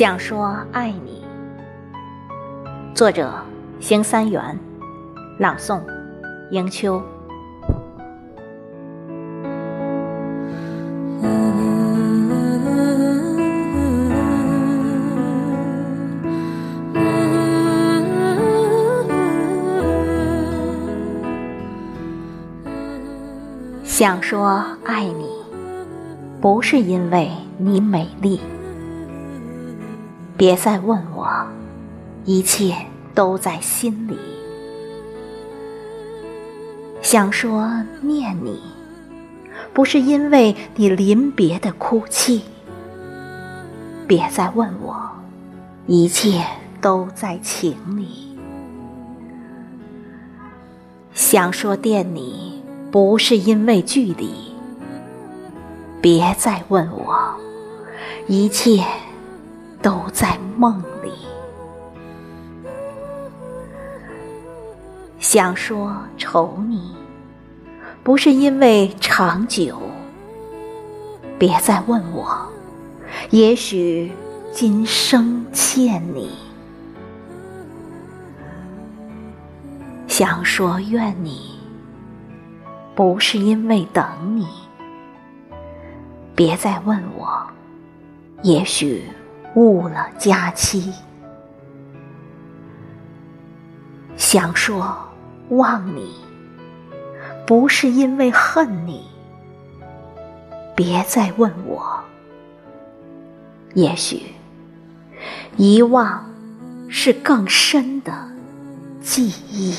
想说爱你，作者：邢三元，朗诵：迎秋。想说爱你，不是因为你美丽。别再问我，一切都在心里。想说念你，不是因为你临别的哭泣。别再问我，一切都在情里。想说惦你，不是因为距离。别再问我，一切。都在梦里，想说愁你，不是因为长久。别再问我，也许今生欠你。想说怨你，不是因为等你。别再问我，也许。误了佳期，想说忘你，不是因为恨你。别再问我，也许遗忘是更深的记忆。